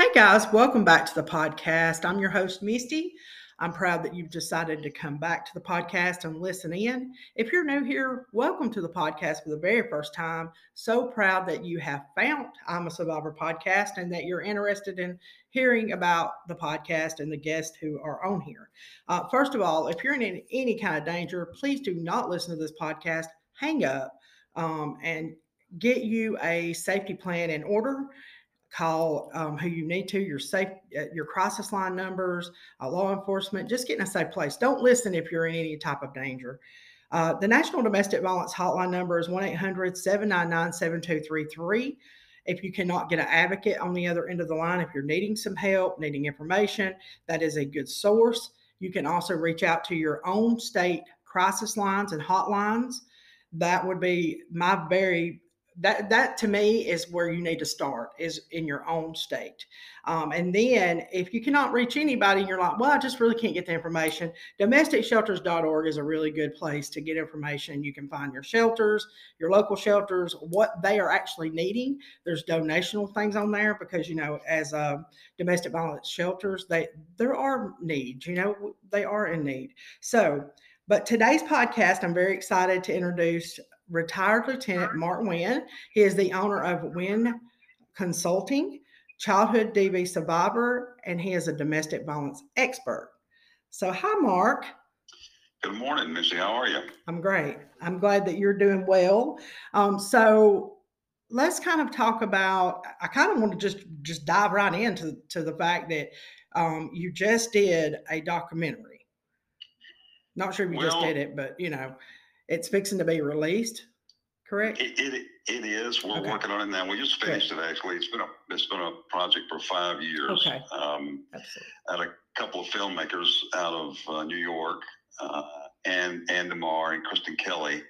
Hey guys, welcome back to the podcast. I'm your host, Misty. I'm proud that you've decided to come back to the podcast and listen in. If you're new here, welcome to the podcast for the very first time. So proud that you have found I'm a Survivor podcast and that you're interested in hearing about the podcast and the guests who are on here. Uh, first of all, if you're in any kind of danger, please do not listen to this podcast. Hang up um, and get you a safety plan in order call um, who you need to, your safe, uh, your crisis line numbers, uh, law enforcement. Just get in a safe place. Don't listen if you're in any type of danger. Uh, the National Domestic Violence Hotline number is 1 800 799 7233. If you cannot get an advocate on the other end of the line, if you're needing some help, needing information, that is a good source. You can also reach out to your own state crisis lines and hotlines. That would be my very that that to me is where you need to start is in your own state. Um, and then if you cannot reach anybody and you're like well i just really can't get the information domesticshelters.org is a really good place to get information. You can find your shelters your local shelters what they are actually needing. There's donational things on there because you know as uh, domestic violence shelters they there are needs you know they are in need. So but today's podcast, I'm very excited to introduce retired Lieutenant Mark Wynn. He is the owner of Wynn Consulting, childhood DV survivor, and he is a domestic violence expert. So, hi, Mark. Good morning, Missy. How are you? I'm great. I'm glad that you're doing well. Um, so, let's kind of talk about. I kind of want to just just dive right into to the fact that um, you just did a documentary. Not sure if you well, just did it, but you know, it's fixing to be released, correct? It, it, it is. We're okay. working on it now. We just finished it actually. It's been a it's been a project for five years. Okay. Um, Absolutely. Had a couple of filmmakers out of uh, New York, uh, and Ann de Mare and Kirsten Kelly,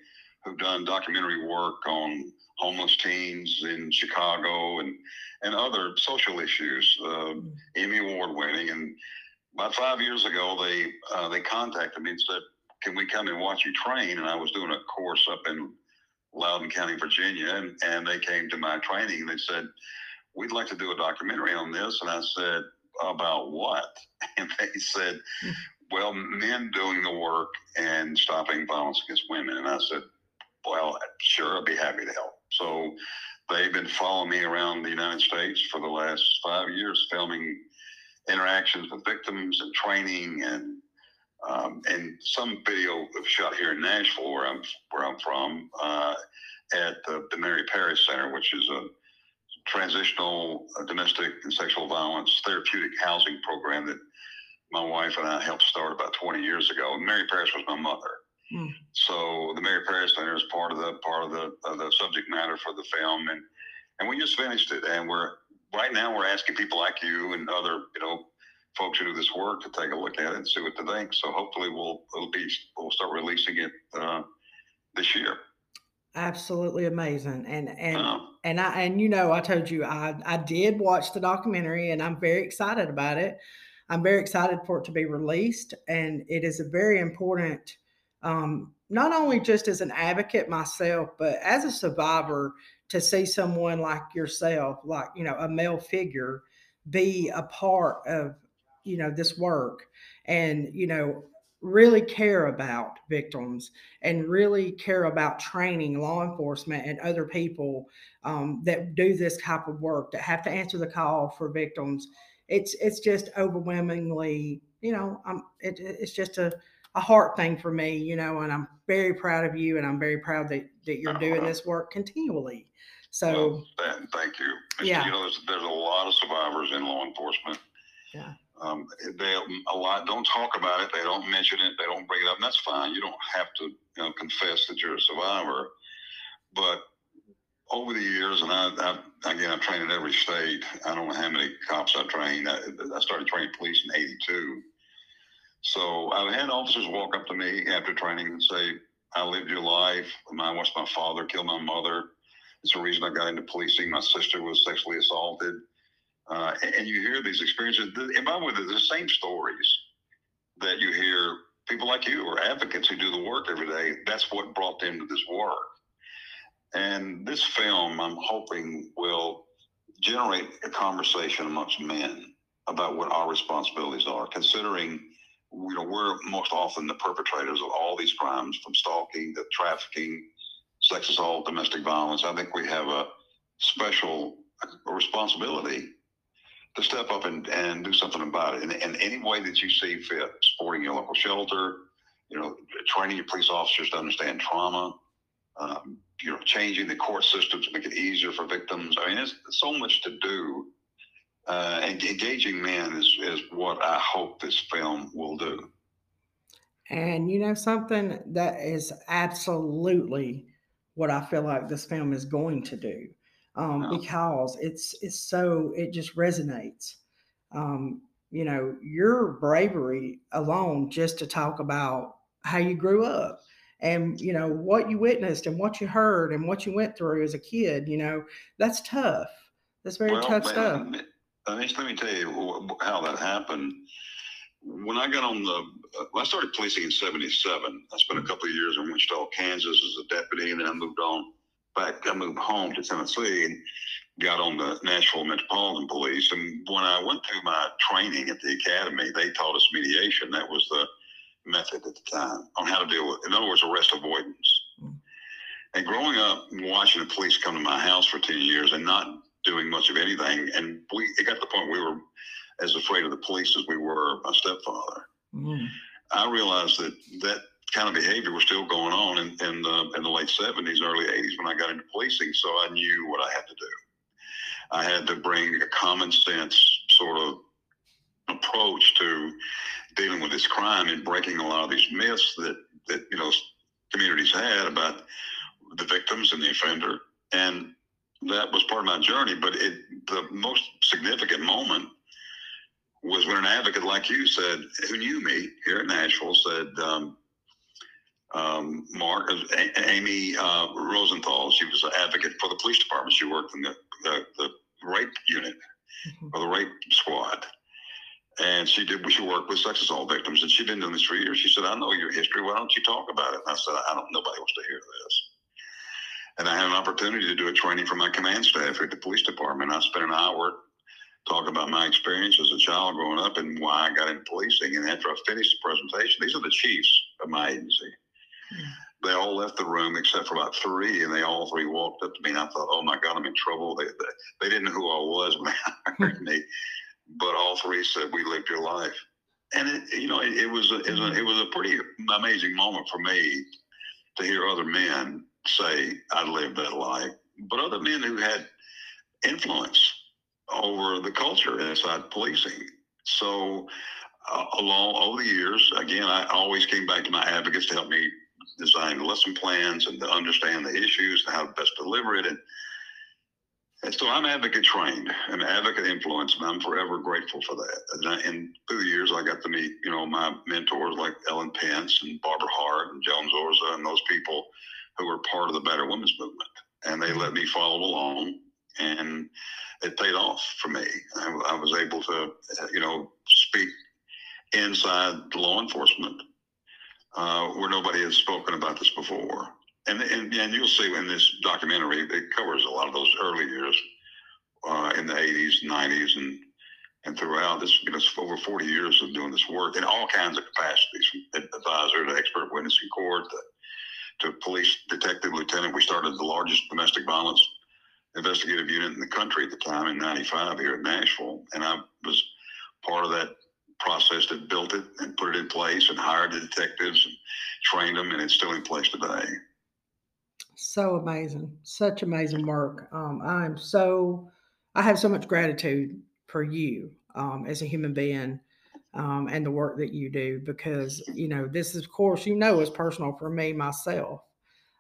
who've done documentary work on homeless teens in Chicago and and other social issues. Uh, mm-hmm. Emmy Award winning, and about five years ago, they uh, they contacted me and said, can we come and watch you train? And I was doing a course up in Loudoun County, Virginia, and, and they came to my training and they said, we'd like to do a documentary on this. And I said, about what? And they said, hmm. well, men doing the work and stopping violence against women. And I said, well, sure, I'd be happy to help. So they've been following me around the United States for the last five years, filming interactions with victims and training and um, and some video shot here in Nashville, where I'm where I'm from, uh, at the, the Mary Parrish Center, which is a transitional uh, domestic and sexual violence therapeutic housing program that my wife and I helped start about 20 years ago. And Mary Parrish was my mother. Mm. So the Mary Parrish Center is part of the part of the of the subject matter for the film, and and we just finished it, and we're right now we're asking people like you and other you know folks who do this work to take a look at it and see what they think. So hopefully we'll it'll be we'll start releasing it uh, this year. Absolutely amazing, and and uh, and I and you know I told you I I did watch the documentary and I'm very excited about it. I'm very excited for it to be released, and it is a very important. Um, not only just as an advocate myself, but as a survivor, to see someone like yourself, like you know, a male figure, be a part of you know this work and you know really care about victims and really care about training law enforcement and other people um, that do this type of work that have to answer the call for victims. It's it's just overwhelmingly you know I'm, it, it's just a, a heart thing for me you know and i'm very proud of you and i'm very proud that, that you're doing this work continually. So well, thank you. Yeah. you know there's, there's a lot of survivors in law enforcement. Yeah um, they a lot don't talk about it. They don't mention it. They don't bring it up. And that's fine. You don't have to you know, confess that you're a survivor. But over the years, and I, I again, I've trained in every state. I don't know how many cops I trained. I, I started training police in '82. So I've had officers walk up to me after training and say, "I lived your life. I watched my father kill my mother. It's the reason I got into policing. My sister was sexually assaulted." Uh, and you hear these experiences. And by the way, the same stories that you hear people like you or advocates who do the work every day. That's what brought them to this work. And this film, I'm hoping, will generate a conversation amongst men about what our responsibilities are, considering you know we're most often the perpetrators of all these crimes, from stalking to trafficking, sex assault, domestic violence. I think we have a special responsibility to step up and, and do something about it in, any way that you see fit. Supporting your local shelter, you know, training your police officers to understand trauma, um, you know, changing the court system to make it easier for victims. I mean, there's so much to do. Uh, and engaging men is, is what I hope this film will do. And you know, something that is absolutely what I feel like this film is going to do. Um, oh. because it's it's so it just resonates. Um, you know, your bravery alone just to talk about how you grew up and you know what you witnessed and what you heard and what you went through as a kid you know that's tough. That's very well, tough man, stuff. mean, let me tell you how that happened. When i got on the uh, i started policing in 77 i spent a couple of years in wichita kansas as a deputy and then i moved on back i moved home to tennessee and got on the nashville metropolitan police and when i went through my training at the academy they taught us mediation that was the method at the time on how to deal with, in other words, arrest avoidance. Mm. And growing up, watching the police come to my house for 10 years and not doing much of anything, and we it got to the point we were as afraid of the police as we were my stepfather. Mm. I realized that that kind of behavior was still going on in, in, the, in the late 70s, early 80s when I got into policing. So I knew what I had to do. I had to bring a common sense sort of approach to dealing with this crime and breaking a lot of these myths that that you know communities had about the victims and the offender, and that was part of my journey. But it the most significant moment was when an advocate like you said, who knew me here at Nashville, said. Um, um, Mark, uh, Amy uh, Rosenthal. She was an advocate for the police department. She worked in the, the, the rape unit mm-hmm. or the rape squad and she did she worked with sex assault victims and she'd been doing this for years she said i know your history why don't you talk about it and i said i don't nobody wants to hear this and i had an opportunity to do a training for my command staff at the police department i spent an hour talking about my experience as a child growing up and why i got into policing and after i finished the presentation these are the chiefs of my agency. They all left the room except for about three, and they all three walked up to me. And I thought, "Oh my God, I'm in trouble." They they, they didn't know who I was when they hired me, but all three said we lived your life, and it, you know it, it was a, it, was a, it was a pretty amazing moment for me to hear other men say I lived that life, but other men who had influence over the culture inside policing. So uh, along over the years, again, I always came back to my advocates to help me design lesson plans and to understand the issues and how to best deliver it. And and so I'm advocate trained and advocate influenced, and I'm forever grateful for that. And, I, and, through the years, I got to meet, you know, my mentors like Ellen Pence and Barbara Hart and Joan Zorza and those people who were part of the Battered Women's Movement. And they let me follow along, and it paid off for me. I, I was able to, you know, speak inside law enforcement uh, where nobody had spoken about this before. And, and and you'll see in this documentary it covers a lot of those early years uh, in the 80s 90s and and throughout this you know over 40 years of doing this work in all kinds of capacities from advisor to expert witness in court to, to police detective lieutenant. We started the largest domestic violence investigative unit in the country at the time in 95 here at nashville. And i was part of that process that built it and put it in place and hired the detectives and trained them and it's still in place today so amazing, such amazing work. Um, I'm so, I have so much gratitude for you um, as a human being um, and the work that you do because, you know, this is, of course, you know, is personal for me myself.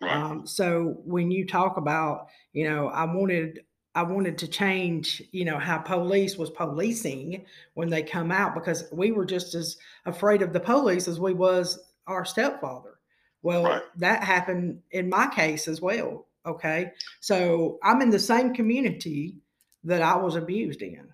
Um, so when you talk about, you know, I wanted, I wanted to change, you know, how police was policing when they come out because we were just as afraid of the police as we was our stepfather. Well, right. that happened in my case as well. Okay. So I'm in the same community that I was abused in.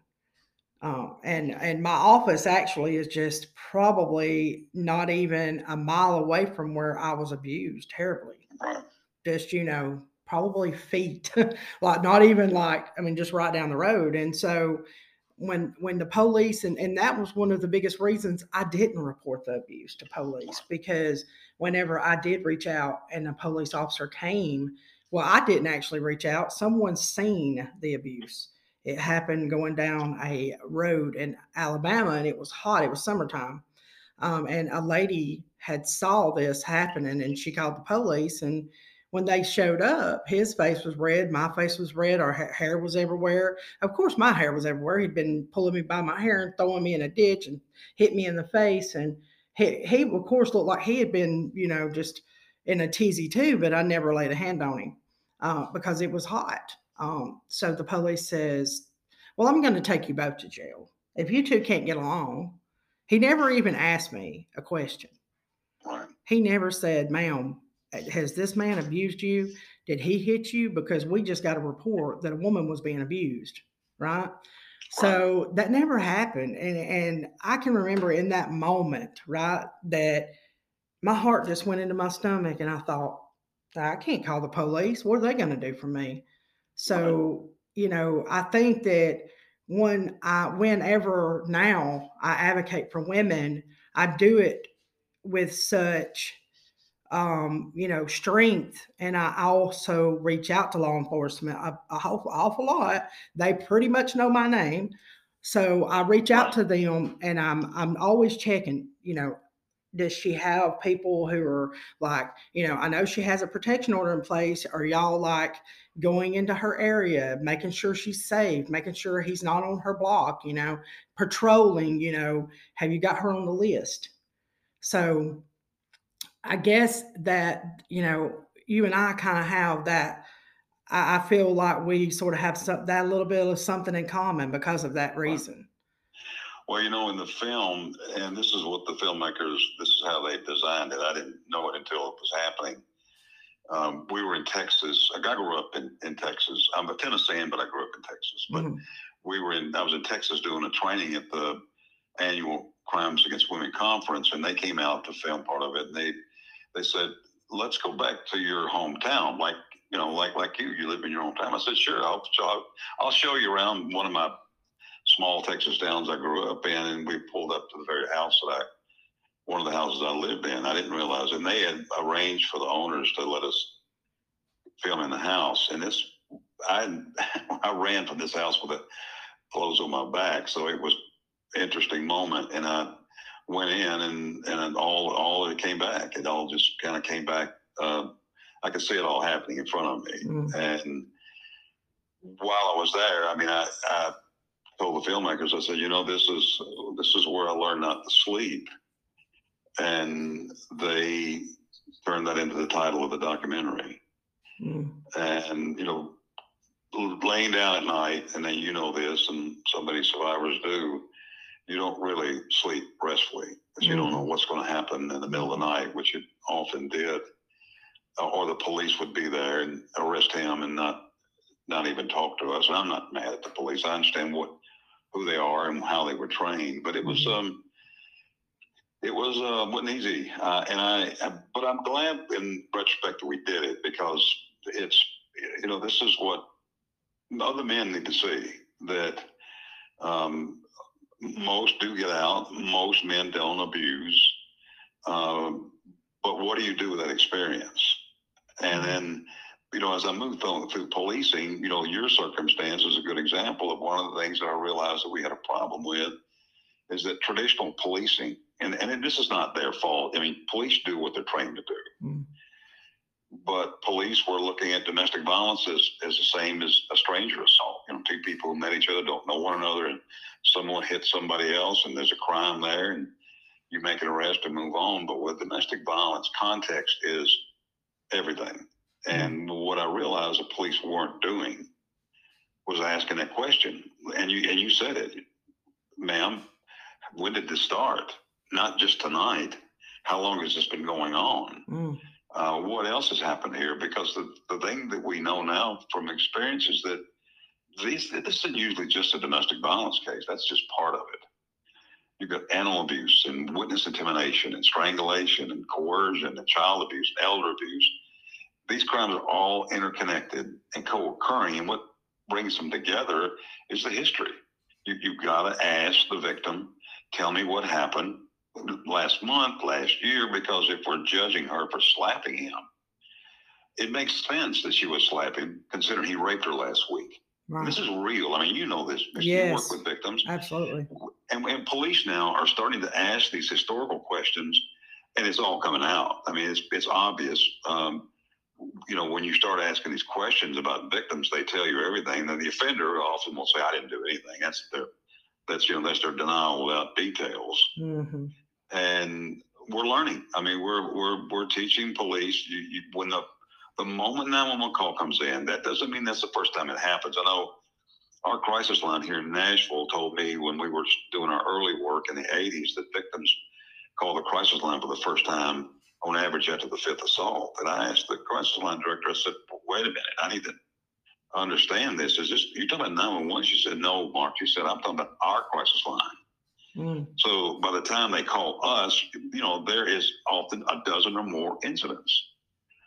Um, and and my office actually is just probably not even a mile away from where I was abused terribly. Right. Just you know, probably feet, like not even like, I mean, just right down the road. And so when when the police and, and that was one of the biggest reasons I didn't report the abuse to police because whenever I did reach out and a police officer came, well, I didn't actually reach out. Someone seen the abuse. It happened going down a road in Alabama and it was hot. It was summertime. Um, and a lady had saw this happening and she called the police and when they showed up, his face was red, my face was red, our hair was everywhere. Of course, my hair was everywhere. He'd been pulling me by my hair and throwing me in a ditch and hit me in the face. And he, he of course, looked like he had been, you know, just in a teasy too, but I never laid a hand on him uh, because it was hot. Um, so the police says, Well, I'm going to take you both to jail. If you two can't get along, he never even asked me a question. He never said, Ma'am, has this man abused you? Did he hit you? Because we just got a report that a woman was being abused, right? So that never happened. And and I can remember in that moment, right, that my heart just went into my stomach and I thought, I can't call the police. What are they going to do for me? So, you know, I think that when I whenever now I advocate for women, I do it with such um, you know, strength. And I also reach out to law enforcement a, a awful, awful lot. They pretty much know my name. So I reach out to them and I'm I'm always checking, you know, does she have people who are like, you know, I know she has a protection order in place. Are y'all like going into her area, making sure she's safe, making sure he's not on her block, you know, patrolling, you know, have you got her on the list? So I guess that, you know, you and I kind of have that. I, I, feel like we sort of have some, that little bit of something in common because of that reason. Well, you know, in the film, and this is what the filmmakers, this is how they designed it. I didn't know it until it was happening. Um, we were in Texas. I grew up in, in Texas. I'm a Tennessean, but I grew up in Texas. But mm-hmm. we were in, I was in Texas doing a training at the annual Crimes Against Women conference, and they came out to film part of it. And they they said, let's go back to your hometown. Like, you know, like, like you, you live in your hometown. I said, sure, I'll, show, I'll show you around one of my small Texas towns I grew up in. And we pulled up to the very house that I, one of the houses I lived in. I didn't realize, and they had arranged for the owners to let us film in the house. And this, I, I ran from this house with the clothes on my back. So it was interesting moment. And I, went in and and all all it came back. It all just kind of came back. Uh, I could see it all happening in front of me. Mm. And while I was there, I mean, I, I told the filmmakers, I said, you know, this is this is where I learned not to sleep. And they turned that into the title of the documentary. Mm. And you know, laying down at night, and then you know this, and so many survivors do you don't really sleep restfully because you don't know mm. what's going to happen in the middle of the night, which it often did. Uh, or the police would be there and arrest him and not not even talk to us. And I'm not mad at the police. I understand what who they are and how they were trained, but it was mm-hmm. um it was uh, wasn't easy. Uh, and I, I but I'm glad in retrospect that we did it because it's you know this is what other men need to see that um, most do get out. Most men don't abuse. Um, but what do you do with that experience? And then, you know, as I moved through policing, you know, your circumstance is a good example of one of the things that I realized that we had a problem with is that traditional policing, and, and this is not their fault. I mean, police do what they're trained to do. Mm but police were looking at domestic violence as, as the same as a stranger assault. Two people who met each other don't know one another, and someone hits somebody else, and there's a crime there, and you make an arrest and move on. But with domestic violence, context is everything. Mm-hmm. And what I realized the police weren't doing was asking that question. And you and you said it, ma'am. When did this start? Not just tonight. How long has this been going on? Mm uh, what else has happened here? Because the, the thing that we know now from experience is that these this isn't usually just a domestic violence case. That's just part of it. You've got animal abuse and witness intimidation and strangulation and coercion and child abuse, and elder abuse. these crimes are all interconnected and co-occurring. And what brings them together is the history. You, you've got to ask the victim, tell me what happened last month, last year, because if we're judging her for slapping him, it makes sense that she would slap him, considering he raped her last week. Right. This is real. I mean, you know this. Yes. You work with victims. Absolutely. And, and police now are starting to ask these historical questions, and it's all coming out. I mean, it's it's obvious. Um, you know, when you start asking these questions about victims, they tell you everything. And the offender often will say, "I didn't do anything." That's their that's you know that's their denial without details. Mm-hmm. And we're learning. I mean, we're we're we're teaching police. You, you, when the the moment 911 call comes in, that doesn't mean that's the first time it happens. I know our crisis line here in Nashville told me when we were doing our early work in the 80s that victims call the crisis line for the first time on average after the fifth assault. And I asked the crisis line director, I said, wait a minute, I need to understand this. Is this, you're talking about 911? She said, no, Mark. She said, I'm talking about our crisis line. Mm. So by the time they call us, you know, there is often a dozen or more incidents.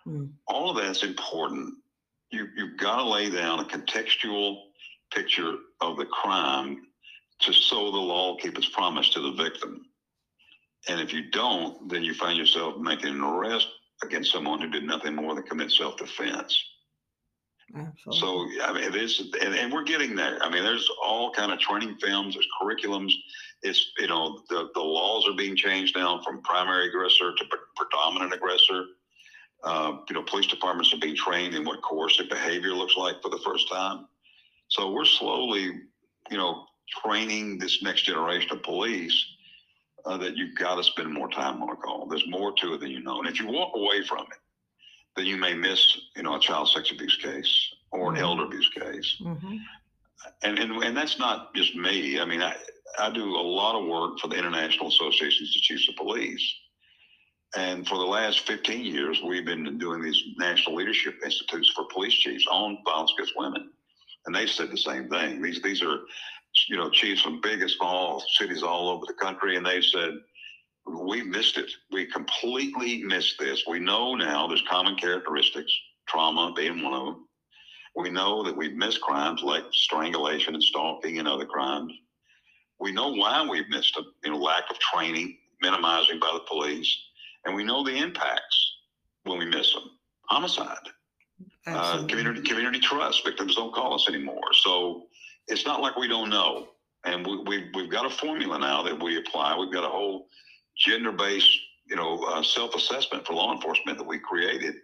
Mm. All of that's important. You, you've got to lay down a contextual picture of the crime to so the law keep its promise to the victim. And if you don't, then you find yourself making an arrest against someone who did nothing more than commit self defense. Absolutely. So I mean, it is, and, and, we're getting there. I mean, there's all kind of training films, there's curriculums. It's you know the the laws are being changed now from primary aggressor to predominant aggressor. Uh, you know, police departments are being trained in what coercive behavior looks like for the first time. So we're slowly, you know, training this next generation of police uh, that you've got to spend more time on a call. There's more to it than you know. And if you walk away from it, then you may miss, you know, a child sex abuse case or an mm-hmm. elder abuse case. Mm-hmm. And, and and that's not just me. I mean, I, I do a lot of work for the International Associations of Chiefs of Police. And for the last 15 years, we've been doing these national leadership institutes for police chiefs on violence against women. And they've said the same thing. These these are you know, chiefs from big and small cities all over the country, and they said, we missed it. We completely missed this. We know now there's common characteristics, trauma being one of them. We know that we've missed crimes like strangulation and stalking and other crimes. We know why we've missed them, you know, lack of training, minimizing by the police, and we know the impacts when we miss them. Homicide, uh, community community trust. Victims don't call us anymore. So it's not like we don't know. And we, we, we've got a formula now that we apply. We've got a whole gender based, you know, uh, self assessment for law enforcement that we created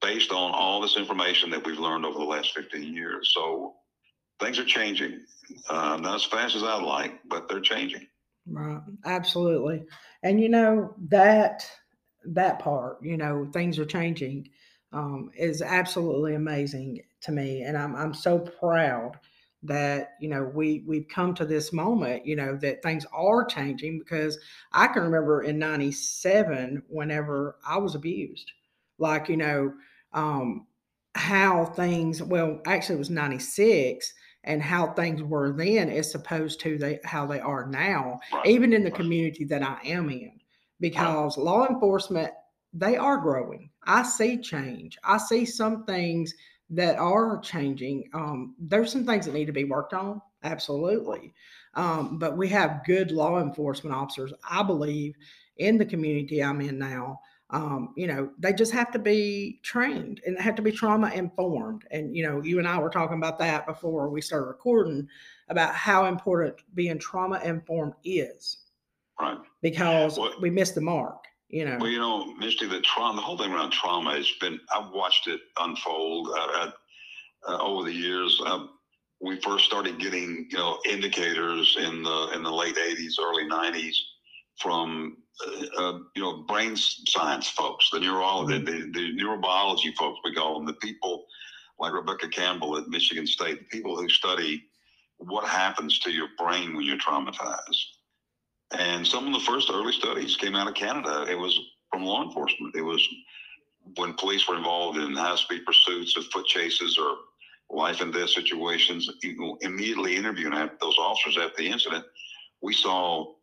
based on all this information that we've learned over the last 15 years. So things are changing. Uh, not as fast as I'd like, but they're changing. Right. Absolutely. And you know, that that part, you know, things are changing um, is absolutely amazing to me. And I'm I'm so proud that you know we we've come to this moment you know that things are changing because i can remember in 97 whenever i was abused like you know um how things well actually it was 96 and how things were then as opposed to they how they are now right. even in the community that i am in because right. law enforcement they are growing i see change i see some things that are changing. Um, there's some things that need to be worked on, absolutely. Um, but we have good law enforcement officers, I believe, in the community I'm in now. Um, you know, they just have to be trained and they have to be trauma informed. And, you know, you and I were talking about that before we started recording about how important being trauma informed is. Right. Because well, we missed the mark you know. Well, you know, Misty, the trauma, the whole thing around trauma has been. I've watched it unfold uh, uh, over the years. Uh, we first started getting, you know, indicators in the in the late '80s, early '90s from, uh, uh, you know, brain science folks, the neurology, mm-hmm. the, the, neurobiology folks, we call them, the people like Rebecca Campbell at Michigan State, the people who study what happens to your brain when you're traumatized and some of the first early studies came out of Canada. It was from law enforcement. It was when police were involved in high speed pursuits or foot chases or life and death situations, You immediately interviewing those officers after the incident, we saw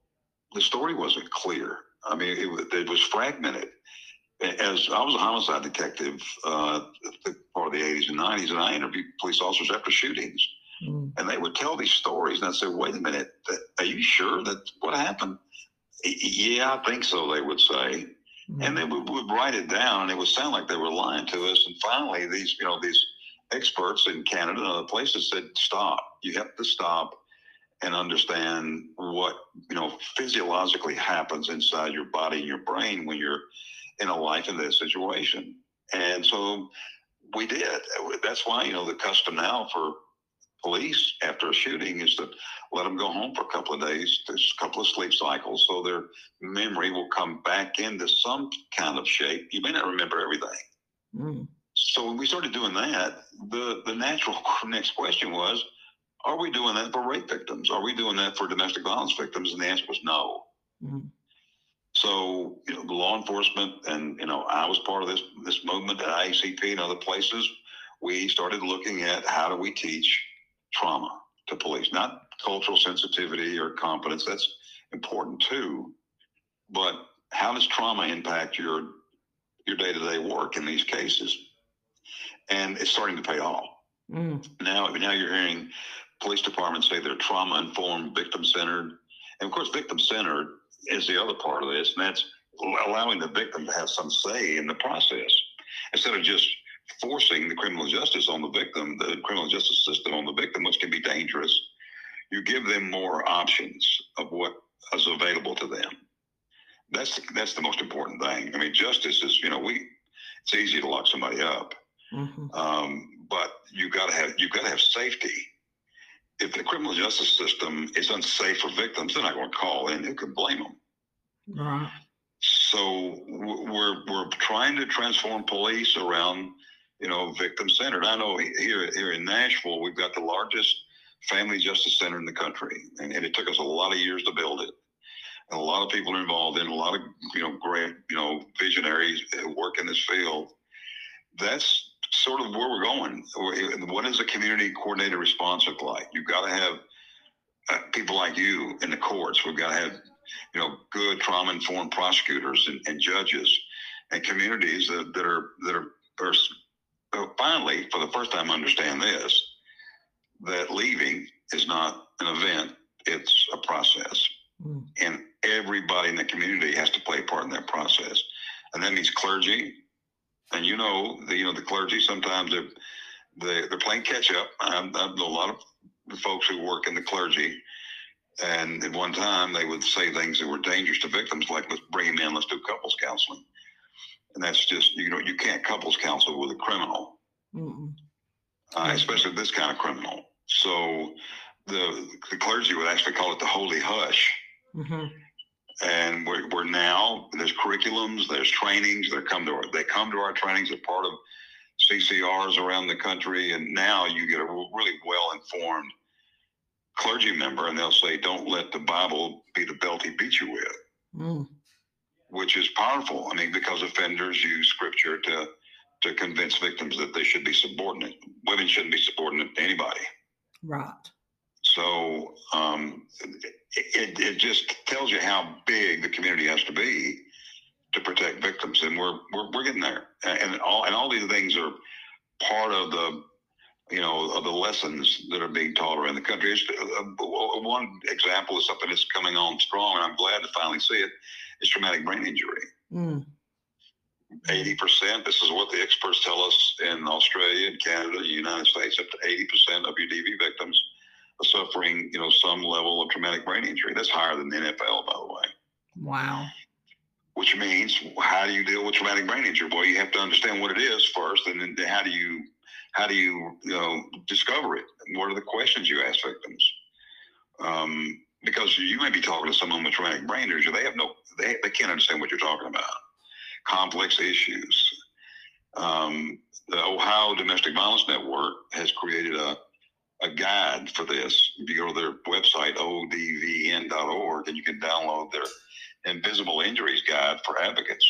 the story wasn't clear. I mean, it, it was fragmented. as I was a homicide detective uh, part of the 80s and 90s, and I interviewed police officers after shootings. Mm. And they would tell these stories, and I'd say, "Wait a minute, are you sure that what happened?" Yeah, I think so. They would say, mm. and then we would write it down, and it would sound like they were lying to us. And finally, these you know these experts in Canada and other places said, "Stop! You have to stop." And understand what you know physiologically happens inside your body and your brain when you're in a life and death situation. And so we did. That's why you know the custom now for police after a shooting is to let them go home for a couple of days. There's a couple of sleep cycles, so their memory will come back into some kind of shape. You may not remember everything. Mm. So when we started doing that, the the natural next question was, are we doing that for rape victims? Are we doing that for domestic violence victims? And the answer was no. Mm. So you know, the law enforcement and you know, I was part of this this movement at IACP and other places. We started looking at how do we teach trauma to police, not cultural sensitivity or competence. That's important too. But how does trauma impact your your day to day work in these cases? And it's starting to pay off. Mm. Now, now you're hearing police departments say they're trauma informed, victim centered, and of course, victim centered is the other part of this, and that's allowing the victim to have some say in the process instead of just forcing the criminal justice on the victim, the criminal justice system on the victim, which can be dangerous. You give them more options of what is available to them. That's that's the most important thing. I mean, justice is you know we it's easy to lock somebody up, mm-hmm. um, but you got to have you got to have safety. If the criminal justice system is unsafe for victims, they're not going to call in. Who can blame them? Right. So we're we're trying to transform police around you know, victim centered. I know here here in Nashville, we've got the largest family justice center in the country, and, and it took us a lot of years to build it. And a lot of people are involved in a lot of you know great you know visionaries who work in this field. That's sort of where we're going. What does a community coordinated response look like? You've got to have uh, people like you in the courts. We've got to have you know good trauma informed prosecutors and, and, judges and communities that, that are that are, are so finally, for the first time, understand this that leaving is not an event, it's a process. Mm. And everybody in the community has to play a part in that process. And that means clergy. And you know, the, you know, the clergy sometimes they're, they, they're playing catch up. I, I know a lot of folks who work in the clergy. And at one time, they would say things that were dangerous to victims, like, let's bring him in, let's do couples counseling and that's just you know you can't couples counsel with a criminal, uh, especially this kind of criminal. So the the clergy would actually call it the holy hush. Mm-hmm. And we're, we're now there's curriculums, there's trainings. They come to our they come to our trainings. They're part of CCRs around the country, and now you get a really well informed clergy member, and they'll say, "Don't let the Bible be the belt he beats you with." Mm which is powerful. I mean, because offenders use scripture to to convince victims that they should be subordinate. Women shouldn't be subordinate to anybody. Right. So um, it, it just tells you how big the community has to be to protect victims, and we're we're, we're getting there. And all and all these things are part of the you know of the lessons that are being taught around the country. Uh, one example is something that's coming on strong, and I'm glad to finally see it is traumatic brain injury. Mm. 80%, this is what the experts tell us in Australia and Canada, the United States, up to 80% of your DV victims suffering, you know, some level of traumatic brain injury. That's higher than the NFL, by the way. Wow. Which means, how do you deal with traumatic brain injury? Well, you have to understand what it is first, and then how do you, how do you, you know, discover it? what are the questions you ask victims? Um, because you may be talking to someone with traumatic brain injury, they have no, they, they can't understand what you're talking about. Complex issues. Um, the Ohio Domestic Violence Network has created a, a guide for this. If you go to their website, odvn.org, and you can download their Invisible Injuries Guide for advocates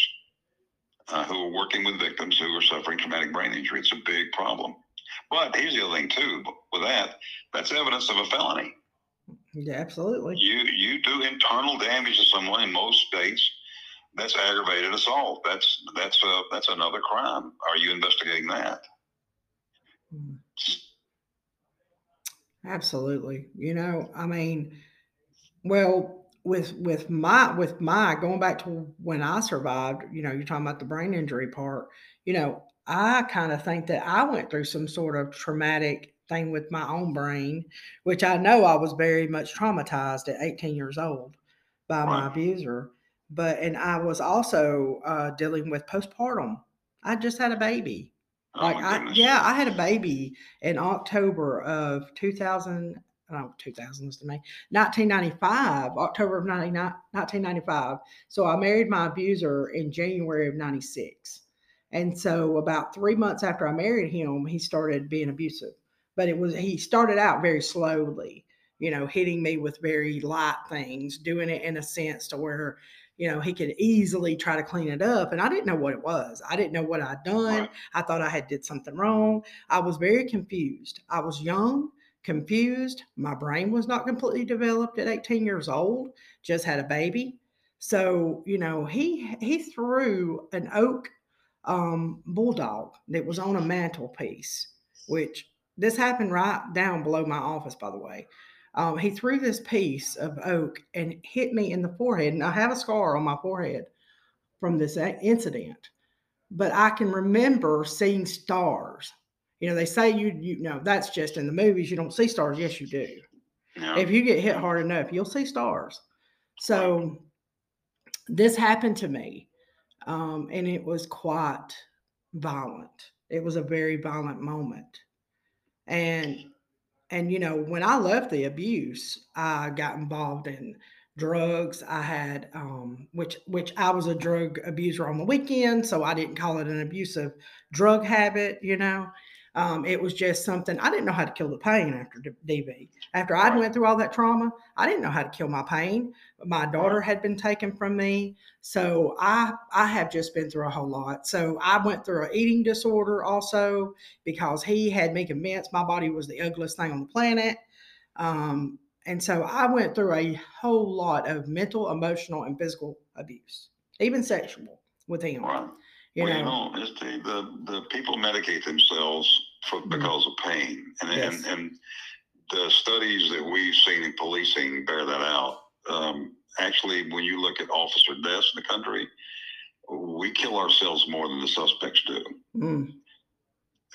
uh, who are working with victims who are suffering traumatic brain injury. It's a big problem. But here's the other thing, too. With that, that's evidence of a felony. Yeah, absolutely. You you do internal damage to someone in most states. that's aggravated assault. That's that's a that's another crime. Are you investigating that? Mm. Absolutely. You know, I mean, well, with with my with my going back to when I survived, you know, you're talking about the brain injury part. You know, I kind of think that I went through some sort of traumatic thing with my own brain, which I know I was very much traumatized at 18 years old by my abuser. But and I was also uh, dealing with postpartum. I just had a baby. Oh, Like I yeah, I had a baby in October of 2000 no, 2000 was to me, 1995, October of 99 1995. So I married my abuser in January of 96. And so about 3 months after I married him, he started being abusive. But it was he started out very slowly, you know, hitting me with very light things, doing it in a sense to where you know, he could easily try to clean it up. And I didn't know what it was. I didn't know what I'd done. Right. I thought I had did something wrong. I was very confused. I was young, confused. My brain was not completely developed at 18 years old. Just had a baby. So, you know, he he threw an oak um, bulldog that was on a mantelpiece, which this happened right down below my office, by the way. Um, he threw this piece of oak and hit me in the forehead, and I have a scar on my forehead from this incident. But I can remember seeing stars. You know, they say you you know that's just in the movies. You don't see stars. Yes, you do. Yeah. If you get hit hard enough, you'll see stars. So this happened to me, um, and it was quite violent. It was a very violent moment, and and you know when I left the abuse, I got involved in drugs. I had um, which which I was a drug abuser on the weekend, so I didn't call it an abusive drug habit. You know, um, it was just something I didn't know how to kill the pain after DV. After I went through all that trauma, I didn't know how to kill my pain. My daughter had been taken from me, so I I have just been through a whole lot. So I went through an eating disorder also because he had me convinced my body was the ugliest thing on the planet. Um, and so I went through a whole lot of mental, emotional, and physical abuse, even sexual with him. You well, know, you know, it's the, the the people medicate themselves for Mhm. because of pain, and Yes. and and the studies that we've seen in policing bear that out. Um, actually, when you look at officer deaths in the country, we kill ourselves more than the suspects do. Mm,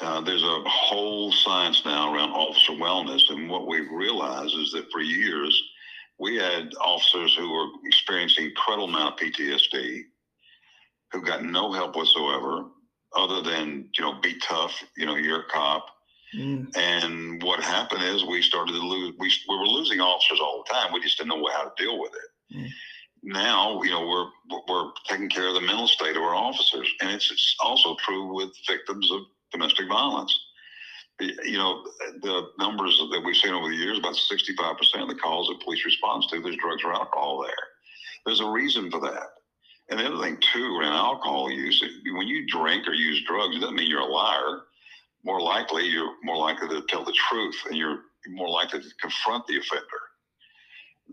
Uh, there's a whole science now around officer wellness, and what we've realized is that for years we had officers who were experiencing incredible amount of PTSD, who got no help whatsoever, other than you know be tough, you know you're a cop. mm, And what happened is we started to lose. We, we were losing officers all the time. We just didn't know how to deal with it. Mm. Now, you know, we're we're taking care of the mental state of our officers, and it's, it's also true with victims of domestic violence. You know, the numbers that we've seen over the years, about 65% of the calls that police responds to, there's drugs or alcohol there. There's a reason for that. And the other thing, too, around alcohol use, when you drink or use drugs, it doesn't mean you're a liar. More likely, you're more likely to tell the truth and you're more likely to confront the offender.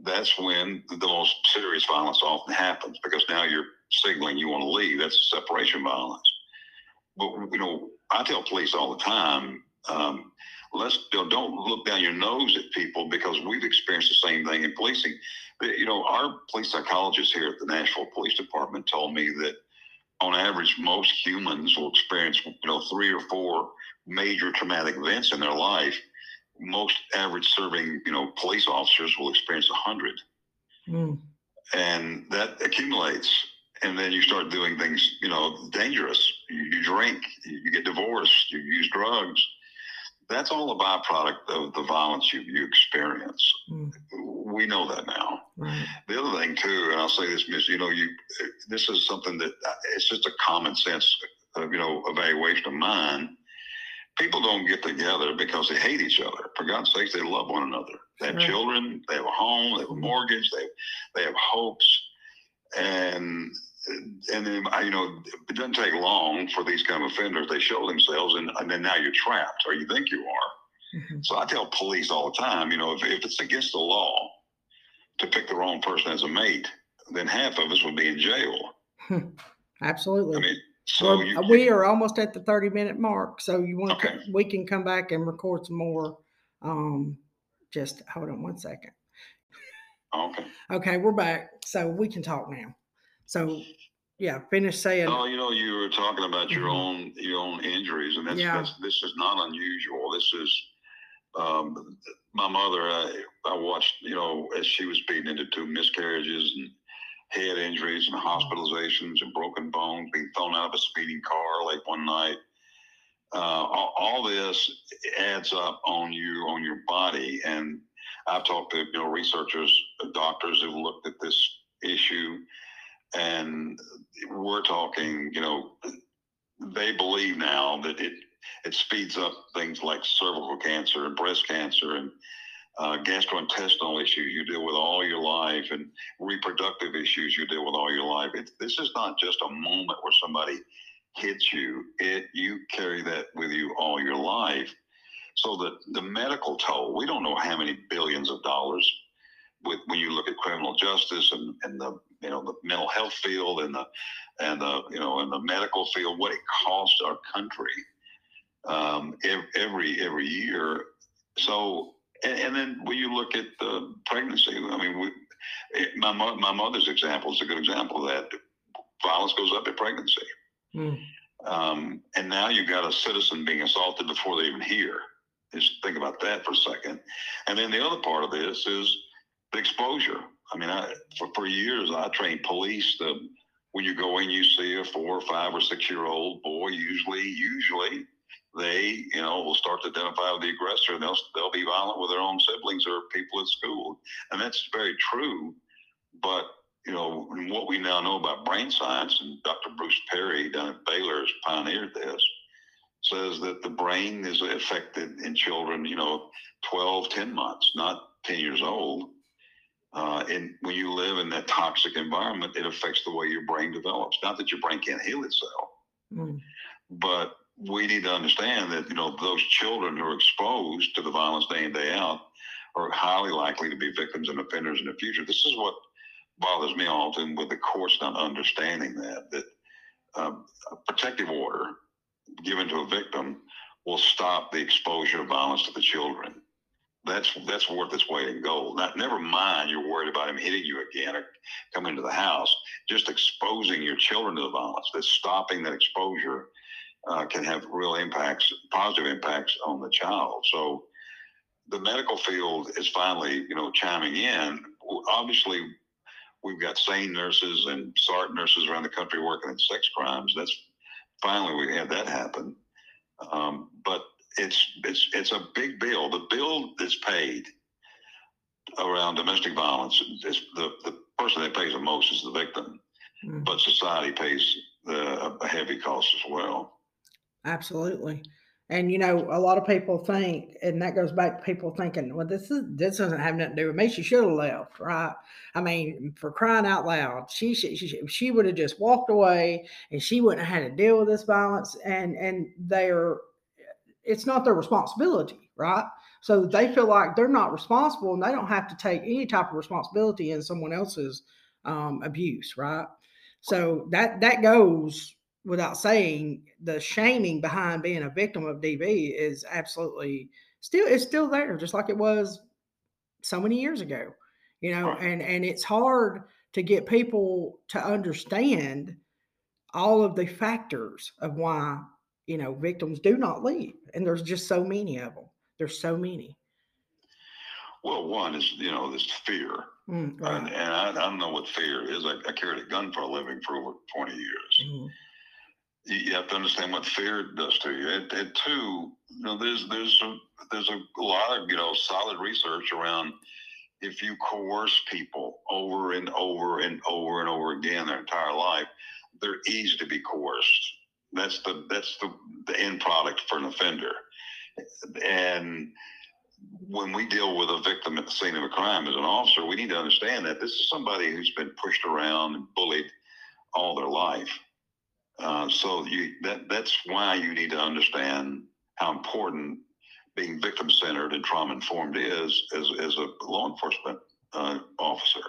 That's when the most serious violence often happens because now you're signaling you want to leave. That's separation violence. But, you know, I tell police all the time, um, let's you know, don't look down your nose at people because we've experienced the same thing in policing. But, You know, our police psychologist here at the Nashville Police Department told me that on average, most humans will experience, you know, three or four major traumatic events in their life. Most average serving, you know, police officers will experience a hundred, mm, and that accumulates. And then you start doing things, you know, dangerous. You, you drink, you get divorced, you use drugs. That's all a byproduct of the violence you, you experience. mm, We know that now. right. The other thing too, and I'll say this, Miss, you know, you this is something that uh, it's just a common sense, uh, you know, evaluation of mine. People don't get together because they hate each other. For God's sakes, they love one another. They have Sure. children, they have a home, they have a mortgage, they they have hopes, and and then I- you know, it doesn't take long for these kind of offenders. They show themselves, and, and then now you're trapped, or you think you are. Mhm. So I tell police all the time, you know, if, if it's against the law to pick the wrong person as a mate, then half of us would be in jail. Absolutely. I mean, so Well, you, we are almost at the thirty minute mark, so you want to, we can come back and record some more. Um, just hold on one second. okay. Okay, we're back, so we can talk now. So, yeah, finish saying, Oh, you know, you were talking about your Mhm. own your own injuries, and that's, Yeah. that's this is not unusual. This is um, my mother. I, I watched, you know, as she was beaten into two miscarriages and head injuries and hospitalizations and broken bones, being thrown out of a speeding car late one night. Uh, all, all this adds up on you on your body, and I've talked to you know researchers, doctors who've looked at this issue, and we're talking, you know, they believe now that it it speeds up things like cervical cancer and breast cancer and uh, gastrointestinal issues you deal with all your life and reproductive issues you deal with all your life. It, this is not just a moment where somebody hits you. It you carry that with you all your life. So the the medical toll, we don't know how many billions of dollars with when you look at criminal justice and, and the you know the mental health field and the and the you know in the medical field, what it costs our country um, every every year. So and, and then when you look at the pregnancy, I mean, we, it, my mo- my mother's example is a good example of that. Violence goes up at pregnancy, Mm, um, and now you've got a citizen being assaulted before they even here. Just think about that for a second. And then the other part of this is the exposure. I mean, I, for, for years I trained police. When you go in, you see a four or five or six year old boy. Usually, usually they, you know, will start to identify with the aggressor. And they'll they'll be violent with their own siblings or people at school, and that's very true. But you know, what we now know about brain science, and Dr. Bruce Perry down at Baylor has pioneered this, says that the brain is affected in children, you know, 12, 10 months, not 10 years old. Uh, and when you live in that toxic environment, it affects the way your brain develops. Not that your brain can't heal itself, mm, but we need to understand that, you know, those children who are exposed to the violence day in, day out are highly likely to be victims and offenders in the future. This is what bothers me often with the courts not understanding that, that um, a protective order given to a victim will stop the exposure of violence to the children. That's that's worth its weight in gold. Not never mind you're worried about him hitting you again or coming to the house. Just exposing your children to the violence, that stopping that exposure uh, can have real impacts, positive impacts on the child. So the medical field is finally, you know, chiming in. Obviously, we've got SANE nurses and SART nurses around the country working in sex crimes. That's finally we had that happen. Um, but it's it's it's a big bill. The bill that's paid around domestic violence is the the person that pays the most is the victim, mm. but society pays the, a heavy cost as well. Absolutely. And you know, a lot of people think, and that goes back to people thinking, well, this is this doesn't have nothing to do with me. She should have left, right? I mean, for crying out loud, she she she, she would have just walked away, and she wouldn't have had to deal with this violence. And and they're, it's not their responsibility, right? So they feel like they're not responsible, and they don't have to take any type of responsibility in someone else's um, abuse, right? So that that goes without saying the shaming behind being a victim of DV is absolutely still it's still there, just like it was so many years ago. You know, and and it's hard to get people to understand all of the factors of why you know victims do not leave, and there's just so many of them. There's so many. Well, one is you know this fear, Mm, and, right. and I, I don't know what fear is. I, I carried a gun for a living for over twenty years. Mhm. you you have to understand what fear does to you. And, and two, you know, there's there's a, there's a lot of you know solid research around if you coerce people over and over and over and over again their entire life, they're easy to be coerced. That's the that's the, the end product for an offender. And when we deal with a victim at the scene of a crime as an officer, we need to understand that this is somebody who's been pushed around and bullied all their life. Uh, so you that that's why you need to understand how important being victim centered and trauma informed is as, as a law enforcement uh, officer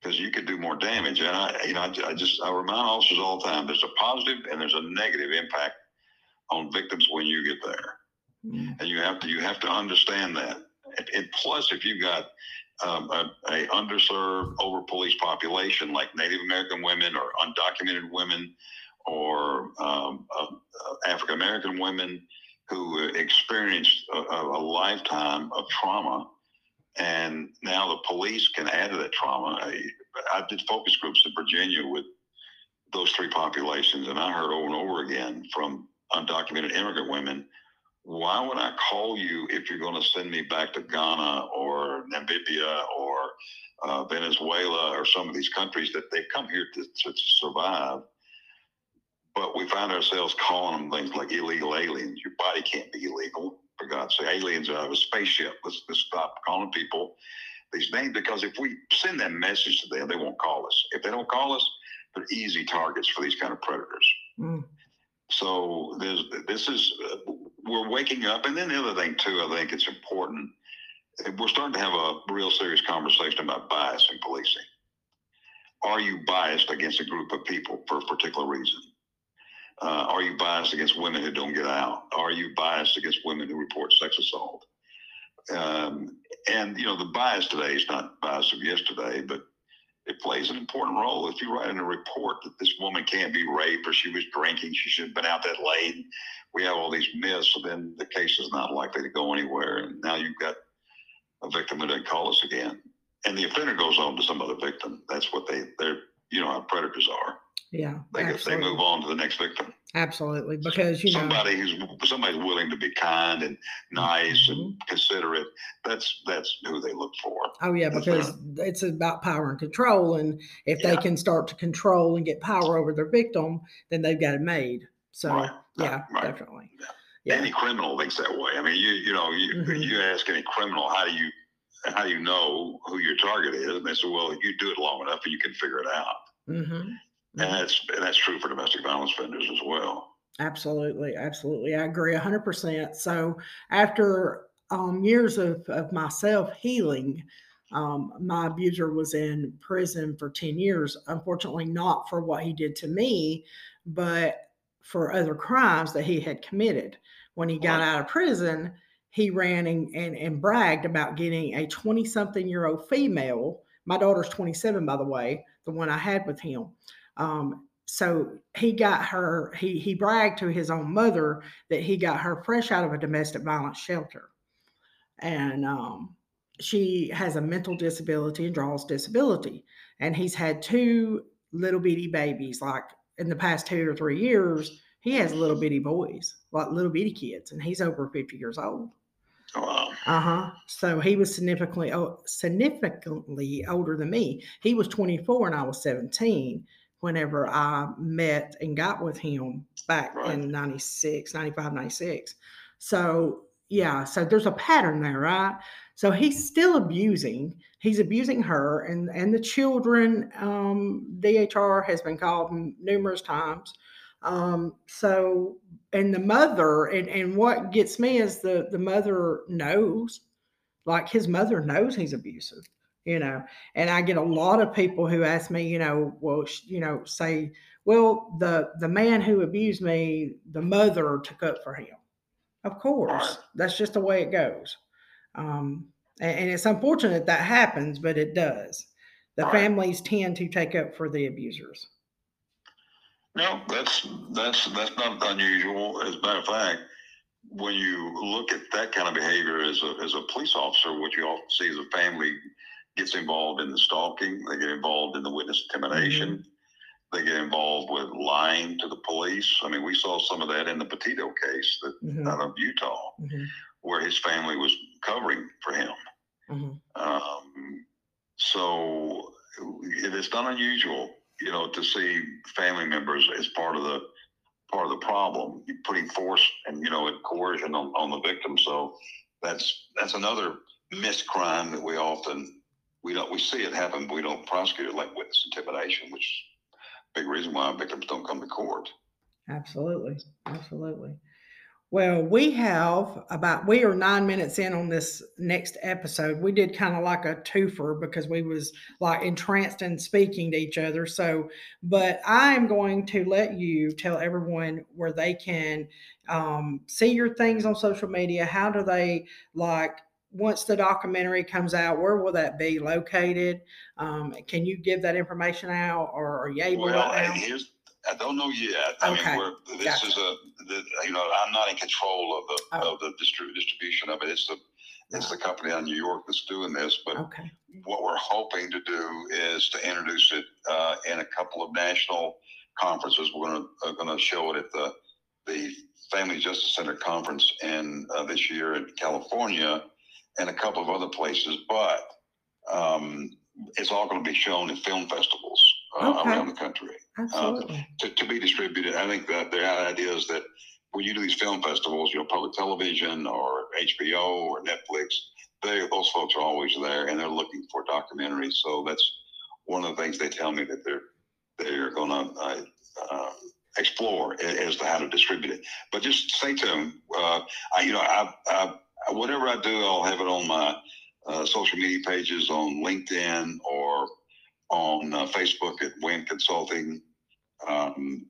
because you could do more damage. And I, you know, I, I just I remind officers all the time: there's a positive and there's a negative impact on victims when you get there, Mm. and you have to you have to understand that. And, and plus, if you've got um, a, a underserved, over policed population like Native American women or undocumented women or um, uh, uh, African American women who experienced a, a a lifetime of trauma, and now the police can add to that trauma. I, I did focus groups in Virginia with those three populations, and I heard over and over again from undocumented immigrant women, why would I call you if you're going to send me back to Ghana or Namibia or uh, Venezuela or some of these countries that they've come here to, to, to survive? But we find ourselves calling them things like illegal aliens. Your body can't be illegal, for God's sake. Aliens out of a spaceship. Let's, let's stop calling people these names because if we send that message to them, they won't call us. If they don't call us, they're easy targets for these kind of predators. Mm. So there's this is uh, we're waking up, and then the other thing too, I think it's important. We're starting to have a real serious conversation about bias in policing. Are you biased against a group of people for a particular reason? Uh, are you biased against women who don't get out? Are you biased against women who report sex assault? Um, and you know the bias today is not bias of yesterday, but it plays an important role. If you write in a report that this woman can't be raped or she was drinking, she should have been out that late. We have all these myths, so then the case is not likely to go anywhere. And now you've got a victim who doesn't call us again, and the offender goes on to some other victim. That's what they they're you know how predators are. Yeah, They they absolutely. move on to the next victim. Absolutely, because you know, Somebody who's somebody's willing to be kind and nice and considerate. That's that's who they look for. oh yeah, That's because it's about power and control, and if they can start to control and get power over their victim, then they've got it made. So Right, yeah, right. definitely. Yeah. Yeah. Any criminal thinks that way. I mean, you you know, you Mhm. you ask any criminal, how do you how do you know who your target is? And they say, well, you do it long enough, and you can figure it out. hmm And that's and that's true for domestic violence offenders as well. Absolutely, absolutely. I agree 100%. So, after um, years of, of myself healing, um, my abuser was in prison for 10 years. Unfortunately, not for what he did to me, but for other crimes that he had committed. When he got out of prison, he ran and, and, and bragged about getting a 20 something year old female. My daughter's 27, by the way, the one I had with him. Um, so he got her, he, he bragged to his own mother that he got her fresh out of a domestic violence shelter. And um, she has a mental disability and draws disability. And he's had two little bitty babies, like in the past two or three years, he has little bitty boys, like little bitty kids, and he's over 50 years old. Wow. Uh huh. So he was significantly significantly older than me. He was 24 and I was 17 whenever I met and got with him back Right. in 96, 95, 96. So, yeah, so there's a pattern there, right? So he's still abusing. He's abusing her and and the children. Um, DHR has been called numerous times. Um, so and the mother and and what gets me is the the mother knows, like his mother knows he's abusive, you know. And I get a lot of people who ask me, you know, well, you know, say, well, the the man who abused me, the mother took up for him. Of course, that's just the way it goes. Um, and, and it's unfortunate that happens, but it does. The families tend to take up for the abusers. No, that's that's that's not unusual. As a matter of fact, when you look at that kind of behavior as a as a police officer, what you often see is a family gets involved in the stalking, they get involved in the witness intimidation, they get involved with lying to the police. I mean, we saw some of that in the Petito case that Mhm, out of Utah, mhm, where his family was covering for him. mhm. Um, so it is not unusual, you know, to see family members as part of the part of the problem, putting force and you know and coercion on, on the victim. So that's that's another missed crime that we often we don't we see it happen, but we don't prosecute it like witness intimidation, which is big reason why victims don't come to court. Absolutely. Absolutely. Well, we have about we are nine minutes in on this next episode. We did kind of like a twofer because we was like entranced in speaking to each other. So, but I am going to let you tell everyone where they can um, see your things on social media. How do they like once the documentary comes out? Where will that be located? Um, can you give that information out, or are you able Well, now? here's, I don't know yet. I Okay, mean, we're, this gotcha. is a, the, you know, I'm not in control of the, Oh. of the distri- distribution of it. It's the, it's the company out of New York that's doing this, but Okay. what we're hoping to do is to introduce it uh, in a couple of national conferences. We're going to uh, going to show it at the the Family Justice Center conference in uh, this year in California, and a couple of other places. But um, it's all going to be shown in film festivals uh, Okay. around the country Absolutely. to, to be distributed. I think that their idea is that when you do these film festivals, you know, public television or HBO or Netflix, they those folks are always there and they're looking for documentaries. So that's one of the things they tell me that they're they're going to uh, uh, explore as to how to distribute it. But just stay tuned. Uh, I, you know, I, I, whatever I do, I'll have it on my uh, social media pages on LinkedIn or on uh, Facebook at Wynn Consulting. Um,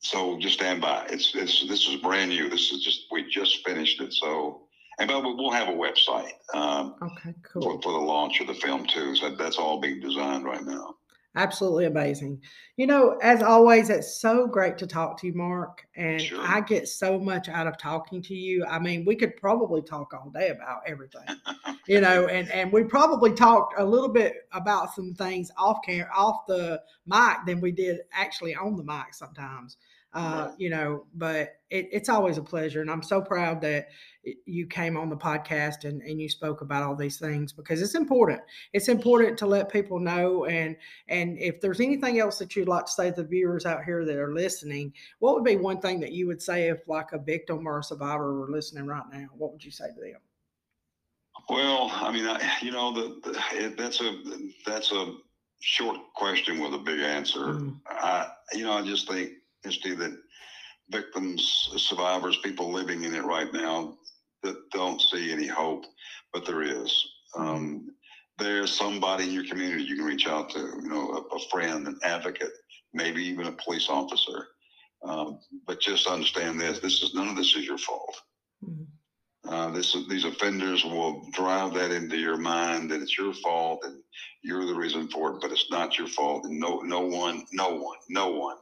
so just stand by. It's it's this is brand new. This is just we just finished it. So and but we'll have a website um, Okay. for, Cool. for the launch of the film too. So that's all being designed right now. Absolutely amazing. You know, as always, it's so great to talk to you, Mark. And Sure. I get so much out of talking to you. I mean, we could probably talk all day about everything, you know, and, and we probably talked a little bit about some things off camera, off the mic than we did actually on the mic sometimes. Uh, Right. you know, but it, it's always a pleasure. And I'm so proud that you came on the podcast and, and you spoke about all these things because it's important. It's important to let people know and and if there's anything else that you'd like to say to the viewers out here that are listening, what would be one thing that you would say if like a victim or a survivor were listening right now? What would you say to them? Well, I mean, I, you know, the, the it, that's a that's a short question with a big answer. Mm. I, you know, I just think, That victims, survivors, people living in it right now that don't see any hope, but there is. Um, there's somebody in your community you can reach out to, you know, a, a friend, an advocate, maybe even a police officer. Um, but just understand this: this is none of this is your fault. Mm. Uh, this these offenders will drive that into your mind that it's your fault and you're the reason for it, but it's not your fault. And no, no one, no one, no one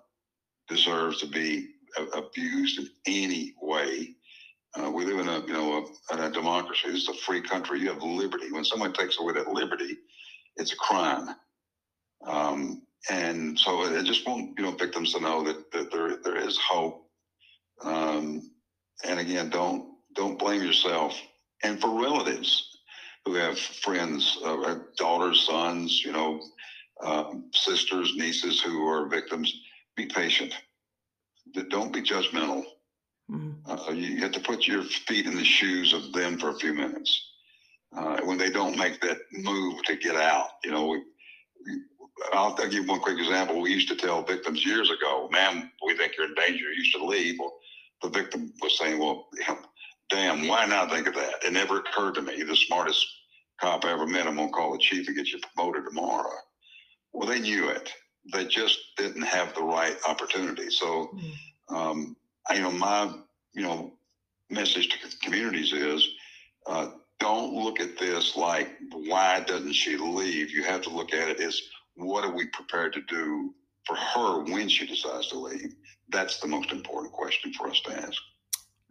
deserves to be abused in any way. Uh, we live in a, you know, a, a democracy. This is a free country. You have liberty. When someone takes away that liberty, it's a crime. Um, and so I just want you know victims to know that, that there there is hope. Um, and again, don't don't blame yourself. And for relatives who have friends, uh, uh, daughters, sons, you know, um, sisters, nieces who are victims, be patient. Don't be judgmental. Mm. Uh, you have to put your feet in the shoes of them for a few minutes. Uh, when they don't make that move to get out, you know, we, we, I'll, I'll give one quick example. We used to tell victims years ago, "Ma'am, we think you're in danger. You should leave." Well, the victim was saying, "Well, damn, why not think of that? It never occurred to me. The smartest cop I ever met. I'm gonna call the chief and get you promoted tomorrow." Well, they knew it. They just didn't have the right opportunity. So Mm. um, I, you know, my, you know, message to communities is, uh, don't look at this like, why doesn't she leave? You have to look at it as, what are we prepared to do for her when she decides to leave? That's the most important question for us to ask.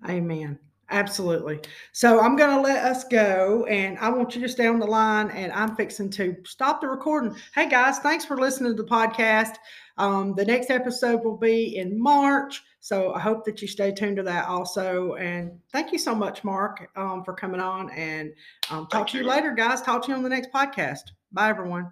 Amen. Absolutely. So I'm going to let us go and I want you to stay on the line and I'm fixing to stop the recording. Hey guys, thanks for listening to the podcast. Um, the next episode will be in March. So I hope that you stay tuned to that also. And thank you so much, Mark, um, for coming on and um, talk Thank to you you. later, guys. Talk to you on the next podcast. Bye, everyone.